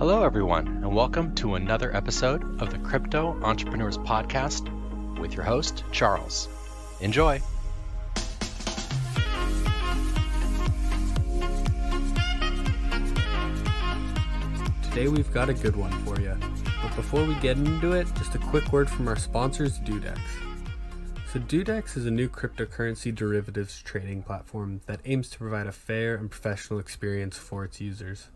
Hello, everyone, and welcome to another episode of the Crypto Entrepreneurs Podcast with your host, Charles. Enjoy. Today we've got a good one for you. But before we get into it, just a quick word from our sponsors, DueDEX. So, DueDEX is a new cryptocurrency derivatives trading platform that aims to provide a fair and professional experience for its users.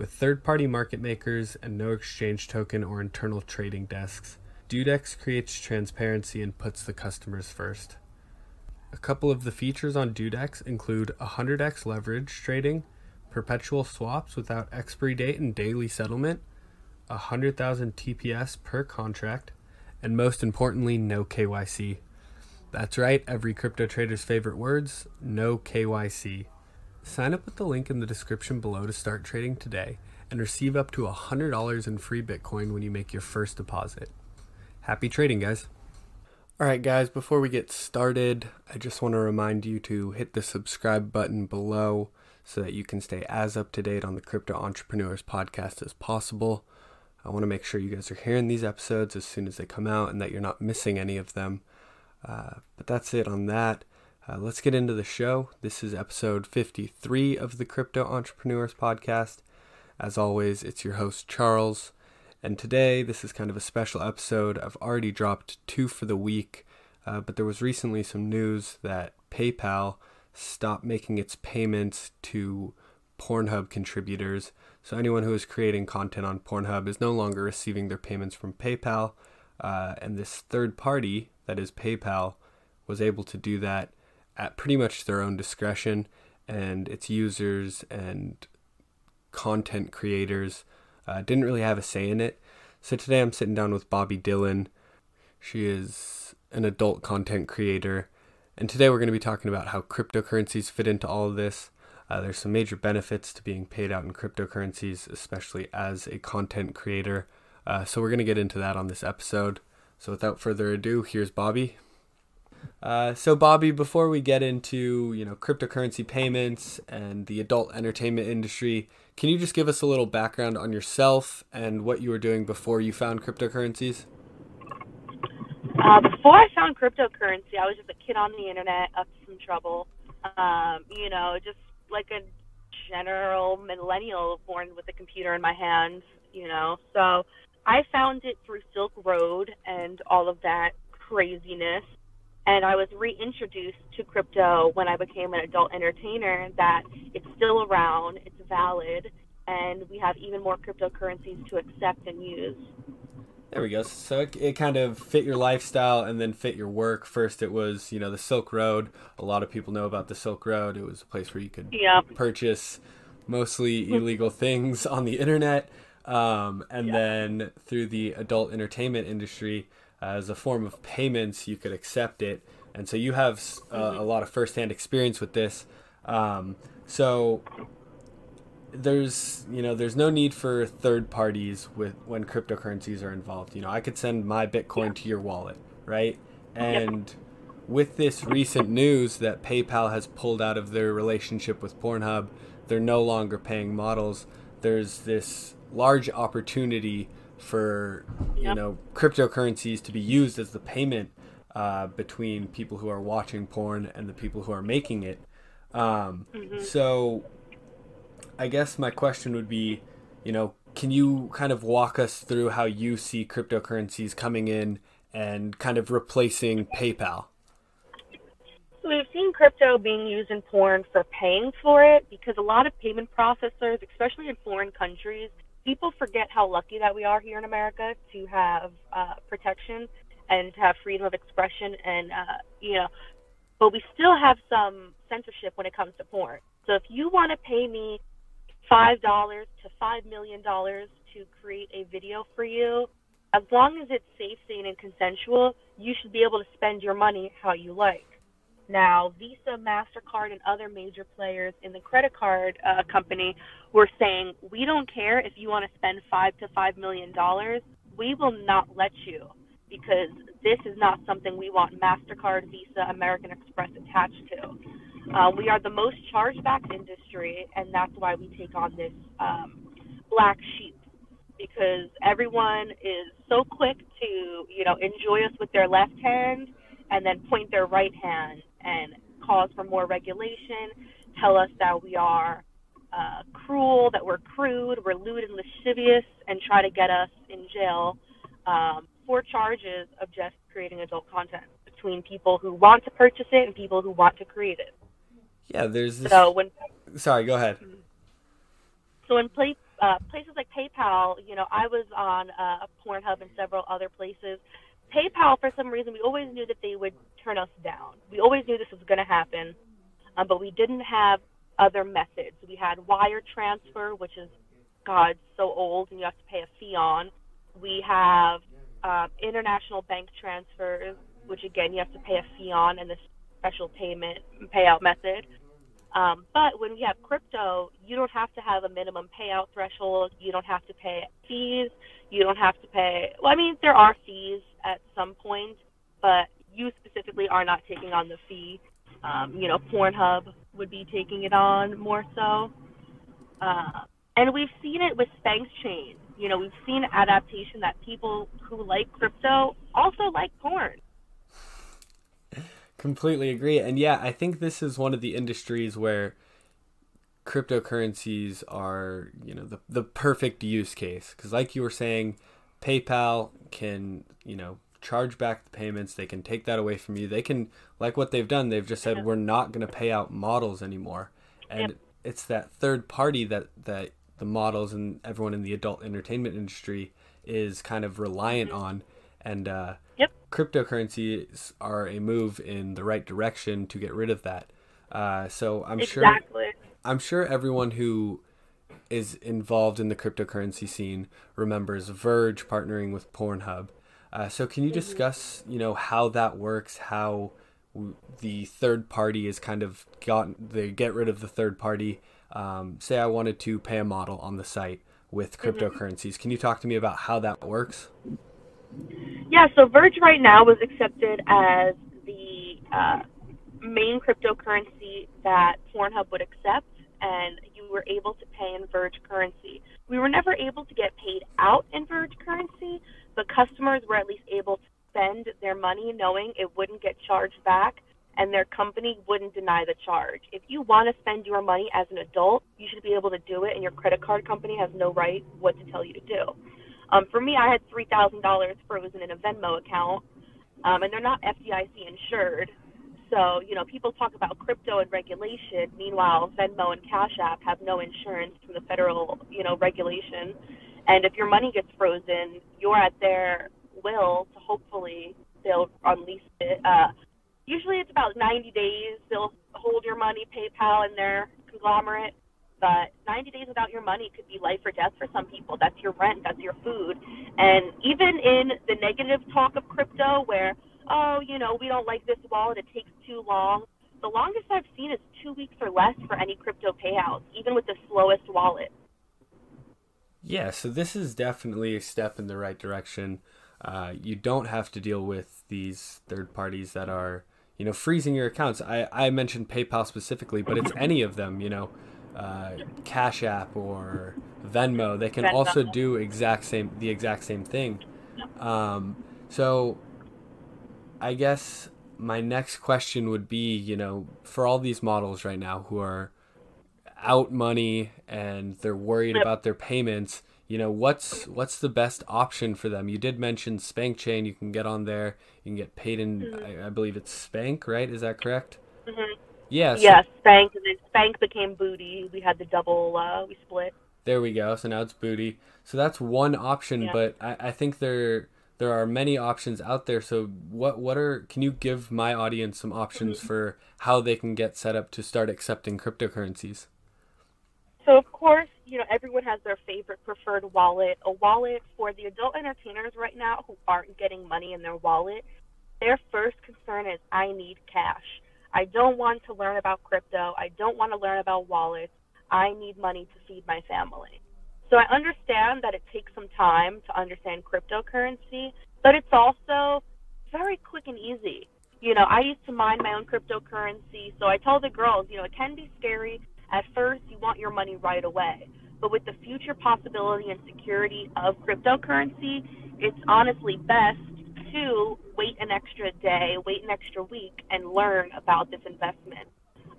With third party market makers and no exchange token or internal trading desks, DueDEX creates transparency and puts the customers first. A couple of the features on DueDEX include 100x leverage trading, perpetual swaps without expiry date and daily settlement, 100,000 TPS per contract, and most importantly, no KYC. That's right, every crypto trader's favorite words no KYC. Sign up with the link in the description below to start trading today and receive up to $100 in free Bitcoin when you make your first deposit. Happy trading, guys. All right, guys, before we get started, I just want to remind you to hit the subscribe button below so that you can stay as up to date on the Crypto Entrepreneurs podcast as possible. I want to make sure you guys are hearing these episodes as soon as they come out and that you're not missing any of them. Uh, but that's it on that. Uh, let's get into the show. This is episode 53 of the Crypto Entrepreneurs Podcast. As always, it's your host, Charles. And today, this is kind of a special episode. I've already dropped two for the week, uh, but there was recently some news that PayPal stopped making its payments to Pornhub contributors. So anyone who is creating content on Pornhub is no longer receiving their payments from PayPal. Uh, and this third party, that is PayPal, was able to do that at pretty much their own discretion. And its users and content creators uh, didn't really have a say in it. So today I'm sitting down with Bobby Dillon. She is an adult content creator. And today we're going to be talking about how cryptocurrencies fit into all of this uh, there's some major benefits to being paid out in cryptocurrencies, especially as a content creator. Uh, so we're going to get into that on this episode. So without further ado, here's Bobby. Uh, so Bobby, before we get into you know cryptocurrency payments and the adult entertainment industry, can you just give us a little background on yourself and what you were doing before you found cryptocurrencies? Uh, before I found cryptocurrency, I was just a kid on the internet, up to some trouble. Um, you know, just like a general millennial born with a computer in my hands, you know. So I found it through Silk Road and all of that craziness. And I was reintroduced to crypto when I became an adult entertainer that it's still around, it's valid, and we have even more cryptocurrencies to accept and use. There we go. So it, it, kind of fit your lifestyle and then fit your work. First, it was, you know, the Silk Road. A lot of people know about the Silk Road. It was a place where you could purchase mostly illegal things on the internet. Um, and then through the adult entertainment industry, as a form of payments, you could accept it. And so you have uh, a lot of firsthand experience with this. Um, so there's you know there's no need for third parties with when cryptocurrencies are involved you know i could send my bitcoin yeah. to your wallet right and yep. with this recent news that paypal has pulled out of their relationship with pornhub they're no longer paying models there's this large opportunity for yep. you know cryptocurrencies to be used as the payment uh, between people who are watching porn and the people who are making it um, mm-hmm. so I guess my question would be, you know, can you kind of walk us through how you see cryptocurrencies coming in and kind of replacing PayPal? We've seen crypto being used in porn for paying for it because a lot of payment processors, especially in foreign countries, people forget how lucky that we are here in America to have uh, protection and to have freedom of expression and uh, you know but we still have some censorship when it comes to porn so if you want to pay me five dollars to five million dollars to create a video for you. As long as it's safe, sane, and consensual, you should be able to spend your money how you like. Now, Visa, MasterCard, and other major players in the credit card uh, company were saying, we don't care if you want to spend five to five million dollars. We will not let you because this is not something we want MasterCard, Visa, American Express attached to. Uh, we are the most chargeback industry, and that's why we take on this um, black sheep because everyone is so quick to, you know, enjoy us with their left hand and then point their right hand and cause for more regulation, tell us that we are uh, cruel, that we're crude, we're lewd and lascivious, and try to get us in jail um, for charges of just creating adult content between people who want to purchase it and people who want to create it. Yeah, there's this. So when Sorry, go ahead. so in play, uh, places like PayPal, you know, I was on uh, Pornhub and several other places. PayPal, for some reason, we always knew that they would turn us down. We always knew this was going to happen, um, but we didn't have other methods. We had wire transfer, which is, God, so old, and you have to pay a fee on. We have um, international bank transfers, which again you have to pay a fee on, and this special payment payout method. Um, but when we have crypto, you don't have to have a minimum payout threshold. You don't have to pay fees. You don't have to pay. Well, I mean, there are fees at some point, but you specifically are not taking on the fee. Um, you know, Pornhub would be taking it on more so. Uh, and we've seen it with Spank Chain. You know, we've seen adaptation that people who like crypto also like porn. Completely agree. And yeah, I think this is one of the industries where cryptocurrencies are, you know, the, the perfect use case. Because, like you were saying, PayPal can, you know, charge back the payments. They can take that away from you. They can, like what they've done, they've just said, we're not going to pay out models anymore. And Yep. it's that third party that, that the models and everyone in the adult entertainment industry is kind of reliant on. And, uh, Yep. cryptocurrencies are a move in the right direction to get rid of that. Uh, so I'm sure I'm sure everyone who is involved in the cryptocurrency scene remembers Verge partnering with Pornhub. Uh, so can you discuss, you know, how that works? How the third party is kind of gotten they get rid of the third party. Um, say I wanted to pay a model on the site with cryptocurrencies. Can you talk to me about how that works? Yeah, so Verge right now was accepted as the uh, main cryptocurrency that Pornhub would accept, and you were able to pay in Verge currency. We were never able to get paid out in Verge currency, but customers were at least able to spend their money knowing it wouldn't get charged back and their company wouldn't deny the charge. If you want to spend your money as an adult, you should be able to do it, and your credit card company has no right what to tell you to do. Um, for me, I had three thousand dollars frozen in a Venmo account, um, and they're not FDIC insured. So you know, people talk about crypto and regulation. Meanwhile, Venmo and Cash App have no insurance from the federal you know regulation. And if your money gets frozen, you're at their will to hopefully they'll unleash it. Uh, usually, it's about 90 days. They'll hold your money, PayPal, and their conglomerate but 90 days without your money could be life or death for some people. That's your rent, that's your food. And even in the negative talk of crypto, where, oh, you know, we don't like this wallet, it takes too long, the longest I've seen is two weeks or less for any crypto payouts, even with the slowest wallet. Yeah, so this is definitely a step in the right direction. Uh, you don't have to deal with these third parties that are, you know, freezing your accounts. I, I mentioned PayPal specifically, but it's any of them, you know, uh, Cash App or Venmo. They can also do exact same the exact same thing. Um, so, I guess my next question would be, you know, for all these models right now who are out money and they're worried Yep. about their payments you know what's what's the best option for them you did mention spank chain you can get on there you can get paid in I, I believe it's spank right is that correct hmm yeah so Yes, Spank, and then Spank became Booty. We had the double, uh, we split. there we go so now it's booty so that's one option Yeah. but I, I think there there are many options out there so what what are can you give my audience some options Mm-hmm. for how they can get set up to start accepting cryptocurrencies So of course, you know, everyone has their favorite preferred wallet. A wallet for the adult entertainers right now who aren't getting money in their wallet, their first concern is I need cash. I don't want to learn about crypto. I don't want to learn about wallets. I need money to feed my family. So I understand that it takes some time to understand cryptocurrency, but it's also very quick and easy. You know, I used to mine my own cryptocurrency, so I tell the girls, you know, it can be scary. At first, you want your money right away. but with the future possibility and security of cryptocurrency, it's honestly best to wait an extra day, wait an extra week, and learn about this investment.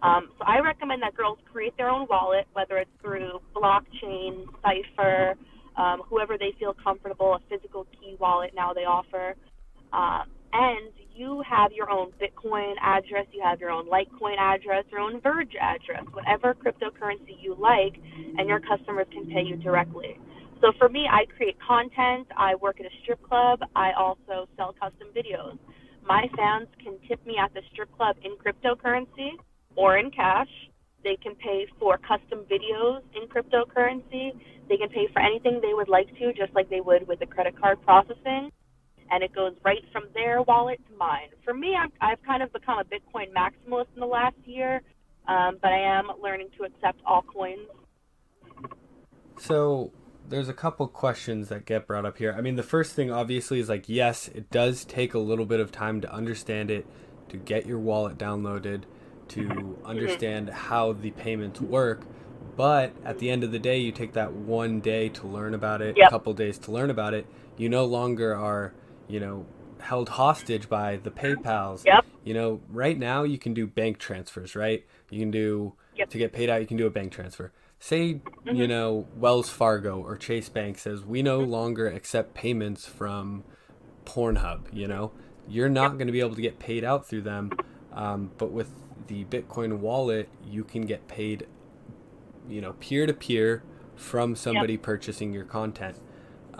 Um, so I recommend that girls create their own wallet, whether it's through blockchain, Cipher, um, whoever they feel comfortable, a physical key wallet now they offer. Uh, and you have your own Bitcoin address, you have your own Litecoin address, your own Verge address, whatever cryptocurrency you like, and your customers can pay you directly. So for me, I create content, I work at a strip club, I also sell custom videos. My fans can tip me at the strip club in cryptocurrency or in cash. They can pay for custom videos in cryptocurrency. They can pay for anything they would like to, just like they would with the credit card processing. And it goes right from their wallet to mine. For me, I've, I've kind of become a Bitcoin maximalist in the last year, um, but I am learning to accept all coins. So, there's a couple questions that get brought up here. I mean, the first thing obviously is like, yes, it does take a little bit of time to understand it, to get your wallet downloaded, to mm-hmm. understand how the payments work. But at the end of the day, you take that one day to learn about it, yep. a couple days to learn about it. You no longer are, you know, held hostage by the PayPal's. Yep. You know, right now you can do bank transfers, right? You can do yep. to get paid out. You can do a bank transfer. Say, mm-hmm. you know, Wells Fargo or Chase Bank says we no mm-hmm. longer accept payments from Pornhub. You know, you're not yep. going to be able to get paid out through them. Um, but with the Bitcoin wallet, you can get paid, you know, peer to peer from somebody yep. purchasing your content.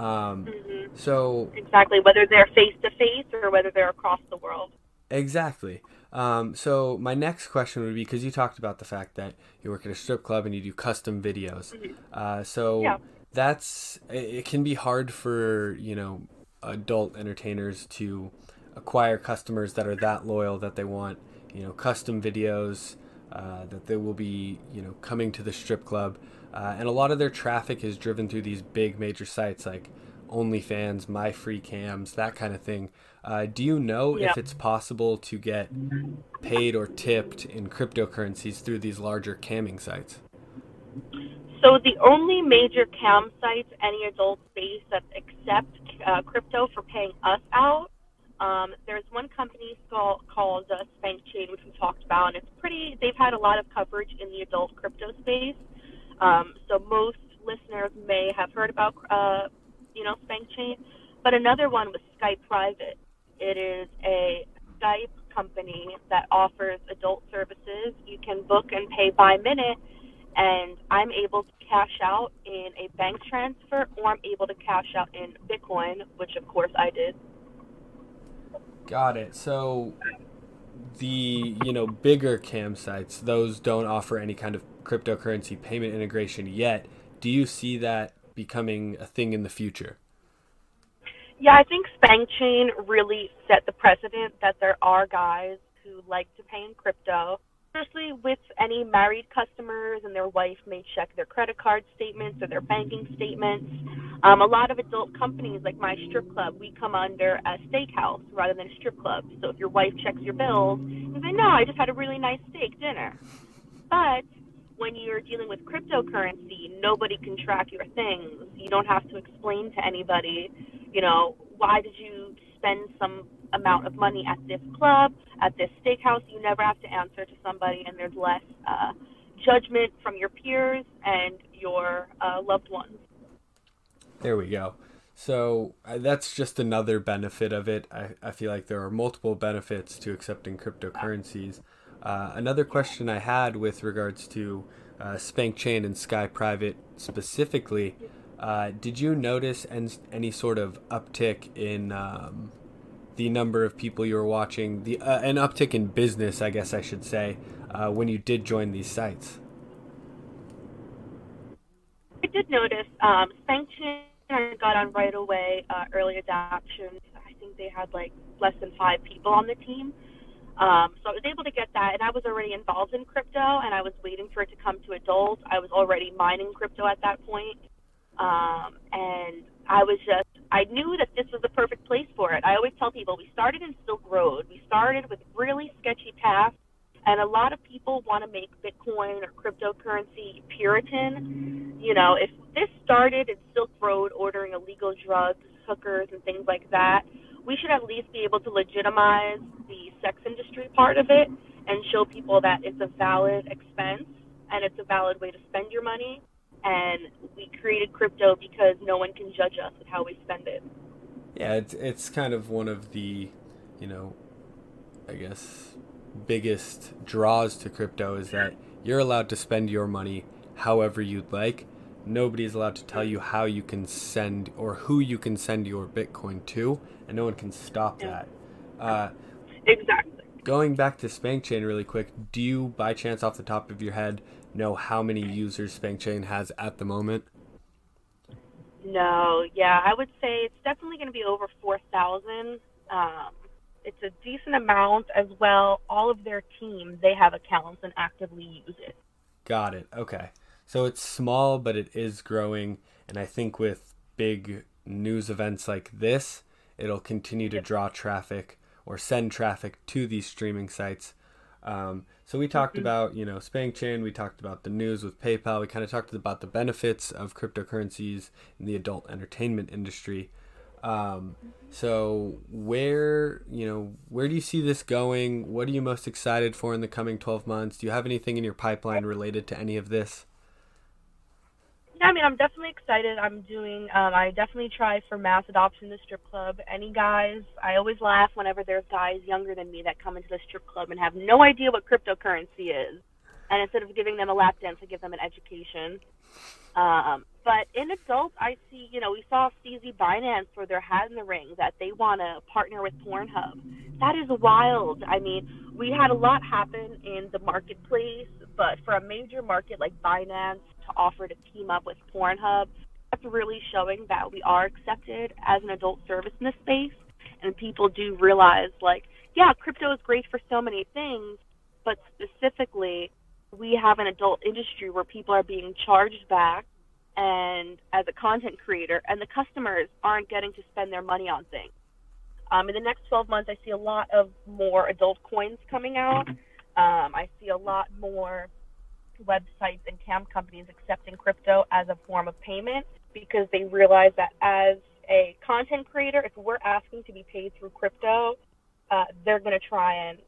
Um, mm-hmm. So exactly whether they're face to face or whether they're across the world. Exactly. Um, so my next question would be because you talked about the fact that you work at a strip club and you do custom videos. Mm-hmm. Uh, so yeah. that's it can be hard for you know adult entertainers to acquire customers that are that loyal that they want you know custom videos uh, that they will be you know coming to the strip club uh, and a lot of their traffic is driven through these big major sites like OnlyFans, My Free Cams, that kind of thing. Uh, do you know yeah. if it's possible to get paid or tipped in cryptocurrencies through these larger camming sites? So the only major cam sites any adult space that accept uh, crypto for paying us out um, there's one company called, called uh, Spank Chain, which we talked about, and it's pretty. They've had a lot of coverage in the adult crypto space. Um, so most listeners may have heard about, uh, you know, Spank Chain. But another one was Skype Private. It is a Skype company that offers adult services. You can book and pay by minute, and I'm able to cash out in a bank transfer, or I'm able to cash out in Bitcoin, which of course I did. Got it. So the you know bigger cam sites, those don't offer any kind of cryptocurrency payment integration yet. Do you see that becoming a thing in the future? Yeah, I think SpankChain really set the precedent that there are guys who like to pay in crypto especially with any married customers and their wife may check their credit card statements or their banking statements. Um, a lot of adult companies like my strip club, we come under a steakhouse rather than a strip club. So if your wife checks your bills, you say, no, I just had a really nice steak dinner. But when you're dealing with cryptocurrency, nobody can track your things. You don't have to explain to anybody, you know, why did you spend some amount of money at this club, at this steakhouse. You never have to answer to somebody, and there's less uh, judgment from your peers and your uh, loved ones. There we go. So uh, that's just another benefit of it. I, I feel like there are multiple benefits to accepting cryptocurrencies. Uh, another question I had with regards to uh, Spank Chain and Skype Private specifically, uh, did you notice any, any sort of uptick in um, the number of people you were watching, the uh, an uptick in business, I guess I should say, uh, when you did join these sites? I did notice um, SpankChain got on right away. Uh, early adoption, I think they had like less than five people on the team. Um, so I was able to get that, and I was already involved in crypto, and I was waiting for it to come to adult. I was already mining crypto at that point, um, and I was just I knew that this was the perfect place for it. I always tell people we started in Silk Road. We started with really sketchy paths, and a lot of people want to make Bitcoin or cryptocurrency Puritan. you know, if this started in Silk Road ordering illegal drugs, hookers, and things like that, we should at least be able to legitimize the sex industry part of it and show people that it's a valid expense and it's a valid way to spend your money. And we created crypto because no one can judge us with how we spend it. Yeah, it's it's kind of one of the, you know, I guess biggest draws to crypto is that you're allowed to spend your money however you'd like. Nobody's allowed to tell you how you can send or who you can send your Bitcoin to, and no one can stop that. Uh, exactly. Going back to Spank Chain really quick, do you, by chance, off the top of your head, know how many users SpankChain has at the moment? No, yeah, I would say it's definitely going to be over 4,000. Um, it's a decent amount as well. All of their team, they have accounts and actively use it. Got it. Okay. So it's small, but it is growing. And I think with big news events like this, it'll continue to draw traffic or send traffic to these streaming sites. Um, so we talked mm-hmm. about, you know, SpankChain. We talked about the news with PayPal. We kind of talked about the benefits of cryptocurrencies in the adult entertainment industry. Um, so where you know where do you see this going? What are you most excited for in the coming twelve months? Do you have anything in your pipeline related to any of this? Yeah, I mean, I'm definitely excited. I'm doing. Um, I definitely try for mass adoption in the strip club. Any guys? I always laugh whenever there's guys younger than me that come into the strip club and have no idea what cryptocurrency is, and instead of giving them a lap dance, I give them an education. Um, but in adults, I see, you know, we saw CZ Binance throw their hat in the ring that they want to partner with Pornhub. That is wild. I mean, we had a lot happen in the marketplace, but for a major market like Binance to offer to team up with Pornhub, that's really showing that we are accepted as an adult service in this space. And people do realize, like, yeah, crypto is great for so many things, but specifically, we have an adult industry where people are being charged back and as a content creator, and the customers aren't getting to spend their money on things. Um, in the next 12 months, I see a lot of more adult coins coming out. Um, I see a lot more websites and cam companies accepting crypto as a form of payment because they realize that as a content creator, if we're asking to be paid through crypto, uh, they're going to try and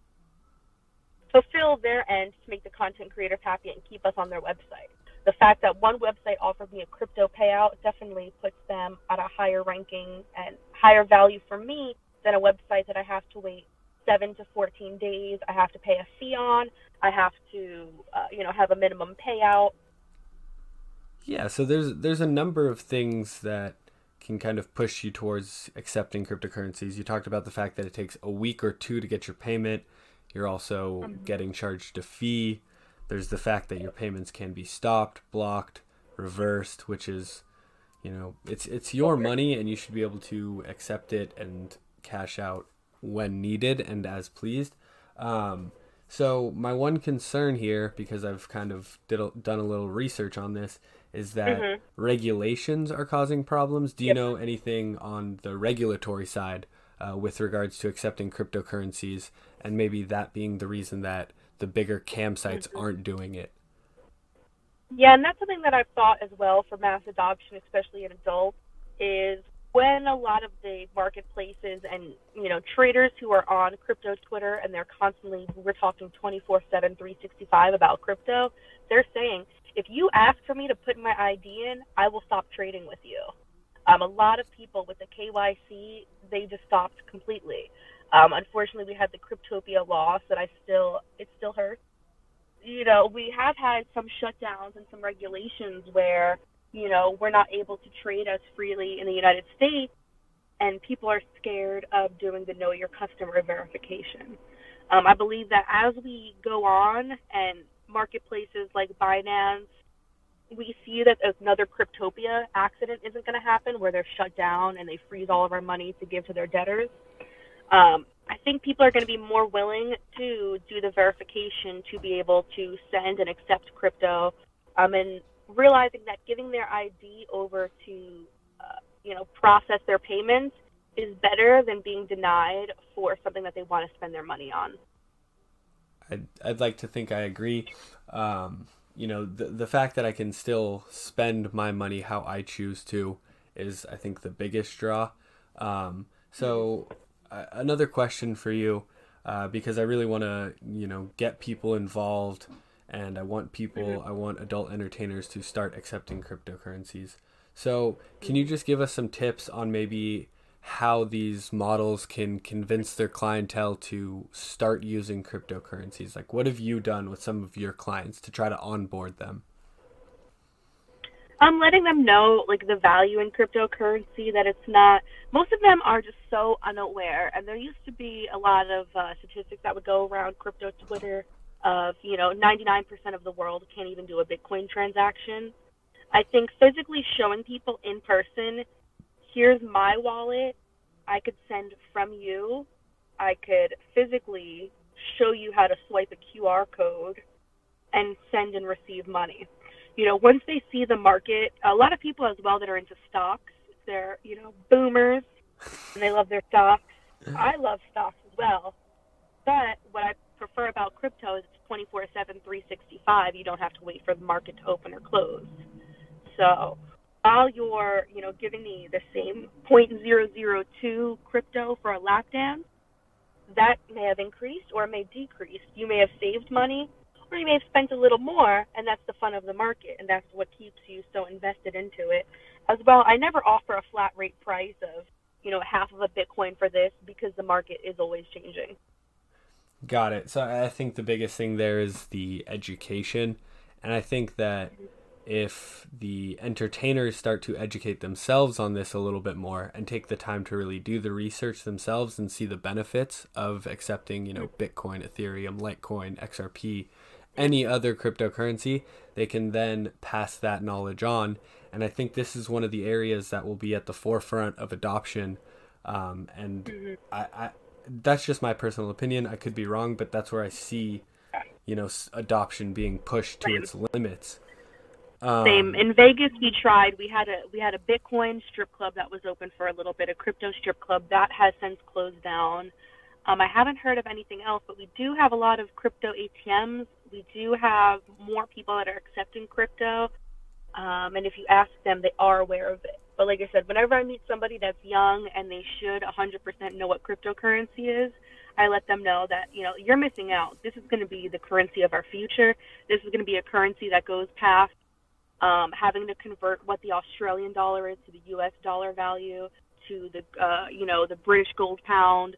fulfill their end to make the content creators happy and keep us on their website. The fact that one website offered me a crypto payout definitely puts them at a higher ranking and higher value for me than a website that I have to wait seven to 14 days. I have to pay a fee on. I have to, uh, you know, have a minimum payout. Yeah, so there's there's a number of things that can kind of push you towards accepting cryptocurrencies. You talked about the fact that it takes a week or two to get your payment. You're also mm-hmm. getting charged a fee. There's the fact that your payments can be stopped, blocked, reversed, which is, you know, it's it's your money and you should be able to accept it and cash out when needed and as pleased. Um, so my one concern here, because I've kind of did a, done a little research on this, is that mm-hmm. regulations are causing problems. Do you yep. know anything on the regulatory side uh, with regards to accepting cryptocurrencies, and maybe that being the reason that the bigger campsites mm-hmm. aren't doing it. Yeah, and that's something that I've thought as well for mass adoption, especially in adults, is when a lot of the marketplaces and you know traders who are on crypto Twitter and they're constantly we're talking 24/7 365 about crypto, they're saying if you ask for me to put my ID in, I will stop trading with you. Um, a lot of people with the KYC, they just stopped completely. Um, unfortunately, we had the Cryptopia loss that I still it still hurts. You know, we have had some shutdowns and some regulations where you know we're not able to trade as freely in the United States, and people are scared of doing the know your customer verification. Um, I believe that as we go on and marketplaces like Binance, we see that another Cryptopia accident isn't going to happen where they're shut down and they freeze all of our money to give to their debtors um, I think people are going to be more willing to do the verification to be able to send and accept crypto, um, and realizing that giving their ID over to, uh, you know, process their payments is better than being denied for something that they want to spend their money on. I'd, I'd like to think I agree. Um, you know, the the fact that I can still spend my money how I choose to is, I think, the biggest draw. Um, so, uh, another question for you, uh, because I really want to, you know, get people involved, and I want people, mm-hmm. I want adult entertainers to start accepting cryptocurrencies. So, can you just give us some tips on maybe how these models can convince their clientele to start using cryptocurrencies? Like, what have you done with some of your clients to try to onboard them? I'm letting them know like the value in cryptocurrency that it's not. Most of them are just so unaware, and there used to be a lot of uh, statistics that would go around crypto Twitter of you know 99% of the world can't even do a Bitcoin transaction. I think physically showing people in person here's my wallet. I could send from you. I could physically show you how to swipe a QR code and send and receive money. You know, once they see the market, a lot of people as well that are into stocks, they're, you know, boomers and they love their stocks. I love stocks as well. But what I prefer about crypto is it's 24 7, 365. You don't have to wait for the market to open or close. So while you're, you know, giving me the same 0.002 crypto for a lap dance, that may have increased or may decrease. You may have saved money or you may have spent a little more, and that's the fun of the market, and that's what keeps you so invested into it. As well, I never offer a flat rate price of, you know, half of a Bitcoin for this because the market is always changing. Got it. So I think the biggest thing there is the education. And I think that if the entertainers start to educate themselves on this a little bit more and take the time to really do the research themselves and see the benefits of accepting, you know, Bitcoin, Ethereum, Litecoin, XRP, any other cryptocurrency, they can then pass that knowledge on. And I think this is one of the areas that will be at the forefront of adoption. Um, and mm-hmm. I, I, that's just my personal opinion. I could be wrong, but that's where I see, you know, adoption being pushed to its limits. Um, Same in Vegas, we tried. We had a we had a Bitcoin strip club that was open for a little bit, a crypto strip club that has since closed down. Um, I haven't heard of anything else, but we do have a lot of crypto ATMs. We do have more people that are accepting crypto, um, and if you ask them, they are aware of it. But like I said, whenever I meet somebody that's young and they should 100% know what cryptocurrency is, I let them know that you know you're missing out. This is going to be the currency of our future. This is going to be a currency that goes past um, having to convert what the Australian dollar is to the U.S. dollar value, to the uh, you know the British gold pound,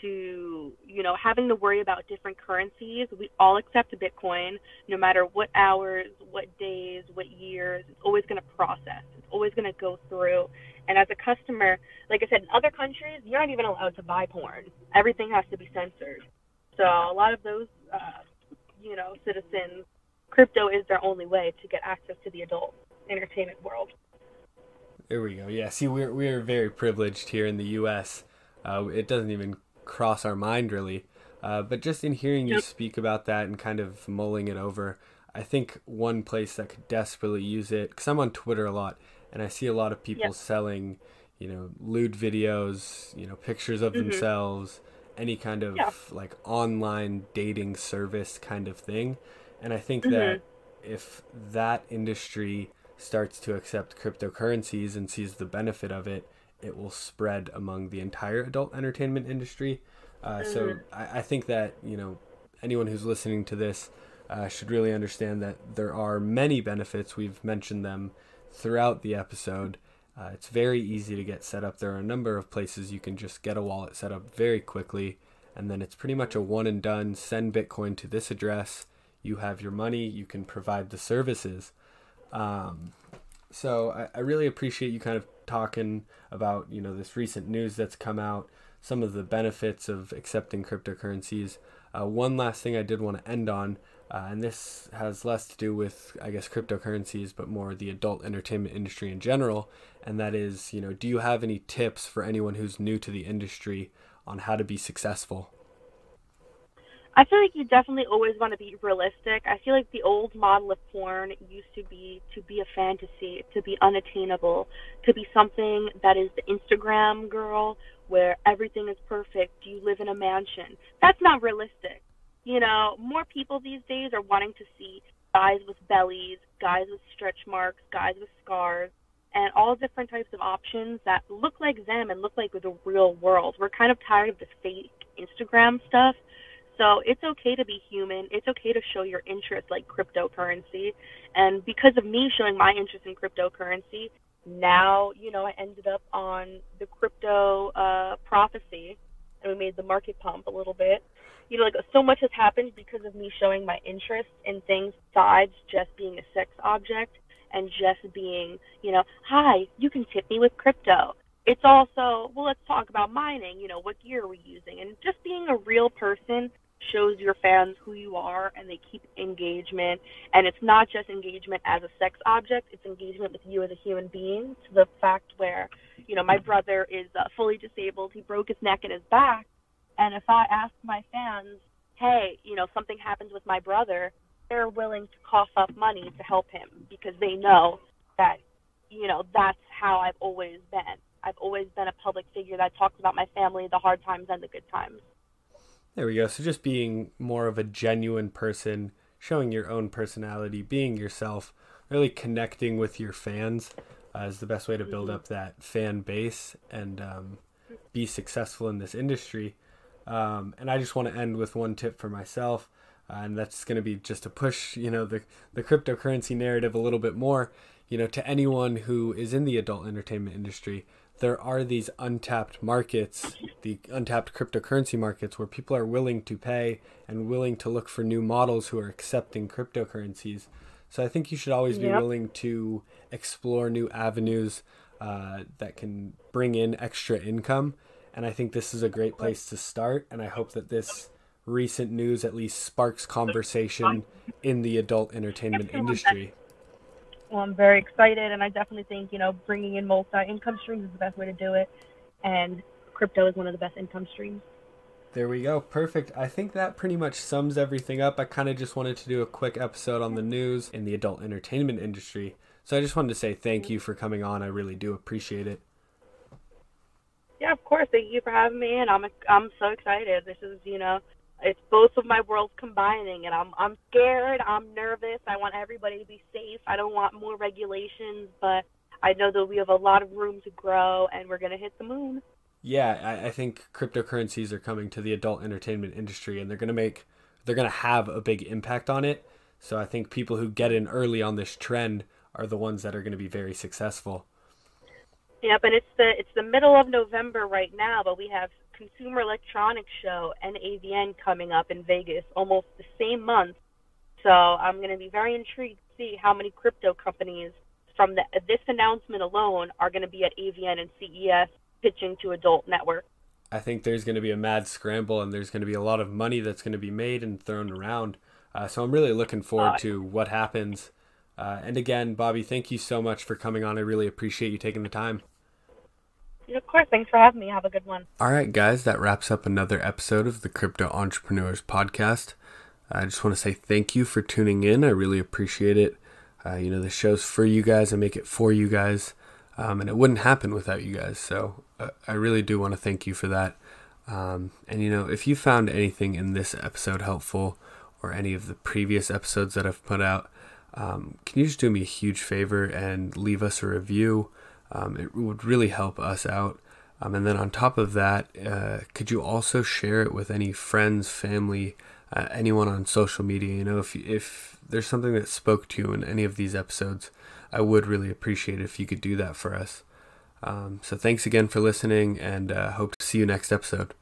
to you know having to worry about different currencies. We all accept Bitcoin, no matter what hours, what days, what years. It's always going to process. Always going to go through. And as a customer, like I said, in other countries, you're not even allowed to buy porn. Everything has to be censored. So a lot of those, uh, you know, citizens crypto is their only way to get access to the adult entertainment world. There we go. Yeah, see, we're we're very privileged here in the U.S. Uh, it doesn't even cross our mind really. Uh, but just in hearing you speak about that and kind of mulling it over, I think one place that could desperately use it, because I'm on Twitter a lot, and I see a lot of people selling, you know, lewd videos, you know, pictures of mm-hmm. themselves, any kind of yeah. like online dating service kind of thing. And I think mm-hmm. that if that industry starts to accept cryptocurrencies and sees the benefit of it, it will spread among the entire adult entertainment industry. Uh, mm-hmm. So I, I, think that you know anyone who's listening to this uh, should really understand that there are many benefits. We've mentioned them throughout the episode. Uh, it's very easy to get set up. There are a number of places you can just get a wallet set up very quickly, and then it's pretty much a one and done. Send Bitcoin to this address you have your money, you can provide the services. Um, so I, I, really appreciate you kind of talking about you know this recent news that's come out, some of the benefits of accepting cryptocurrencies. Uh, one last thing I did want to end on, uh, and this has less to do with I guess cryptocurrencies, but more the adult entertainment industry in general, and that is you know do you have any tips for anyone who's new to the industry on how to be successful? I feel like you definitely always want to be realistic. I feel like the old model of porn used to be to be a fantasy, to be unattainable, to be something that is the Instagram girl where everything is perfect. You live in a mansion. That's not realistic. You know, more people these days are wanting to see guys with bellies, guys with stretch marks, guys with scars, and all different types of options that look like them and look like the real world. We're kind of tired of this fake Instagram stuff. So it's okay to be human. It's okay to show your interest like cryptocurrency. And because of me showing my interest in cryptocurrency, now, you know, I ended up on the crypto uh, prophecy and we made the market pump a little bit. You know, like so much has happened because of me showing my interest in things besides just being a sex object and just being, you know, hi, you can tip me with crypto. It's also, well, let's talk about mining. You know, what gear are we using? And just being a real person shows your fans who you are and they keep engagement. And it's not just engagement as a sex object, it's engagement with you as a human being to the fact where, you know, my brother is uh, fully disabled. He broke his neck and his back. And if I ask my fans, hey, you know, something happens with my brother, they're willing to cough up money to help him because they know that, you know, that's how I've always been. I've always been a public figure that talks about my family, the hard times and the good times. There we go. So just being more of a genuine person, showing your own personality, being yourself, really connecting with your fans uh, is the best way to build mm-hmm. up that fan base and um, be successful in this industry. Um, and I just want to end with one tip for myself, uh, and that's going to be just to push, you know, the the cryptocurrency narrative a little bit more. You know, to anyone who is in the adult entertainment industry, there are these untapped markets, the untapped cryptocurrency markets, where people are willing to pay and willing to look for new models who are accepting cryptocurrencies. So I think you should always yep. be willing to explore new avenues uh, that can bring in extra income. And I think this is a great place to start. And I hope that this recent news at least sparks conversation in the adult entertainment industry. Well, I'm very excited, and I definitely think you know bringing in multi-income streams is the best way to do it, and crypto is one of the best income streams. There we go. Perfect. I think that pretty much sums everything up. I kind of just wanted to do a quick episode on the news in the adult entertainment industry. So I just wanted to say thank you for coming on. I really do appreciate it. Yeah, of course. Thank you for having me, and I'm I'm so excited. This is you know it's both of my worlds combining and I'm I'm scared, I'm nervous. I want everybody to be safe. I don't want more regulations, but I know that we have a lot of room to grow and we're to hit the moon. Yeah, I, I think cryptocurrencies are coming to the adult entertainment industry and they're to make they're to have a big impact on it. So I think people who get in early on this trend are the ones that are going to be very successful. Yep, and it's the it's the middle of November right now, but we have Consumer Electronics Show and AVN coming up in Vegas almost the same month. So I'm going to be very intrigued to see how many crypto companies from the, this announcement alone are going to be at AVN and CES pitching to adult network. I think there's going to be a mad scramble and there's going to be a lot of money that's going to be made and thrown around. Uh, so I'm really looking forward uh, to what happens. Uh, and again, Bobby, thank you so much for coming on. I really appreciate you taking the time. Of course. Thanks for having me. Have a good one. All right, guys. That wraps up another episode of the Crypto Entrepreneurs Podcast. I just want to say thank you for tuning in. I really appreciate it. Uh, you know, the show's for you guys. I make it for you guys. Um, and it wouldn't happen without you guys. So uh, I really do want to thank you for that. Um, and, you know, if you found anything in this episode helpful or any of the previous episodes that I've put out, um, can you just do me a huge favor and leave us a review? Um, it would really help us out. Um, and then on top of that, uh, could you also share it with any friends, family, uh, anyone on social media? You know, if if there's something that spoke to you in any of these episodes, I would really appreciate it if you could do that for us. Um, so thanks again for listening, and uh, hope to see you next episode.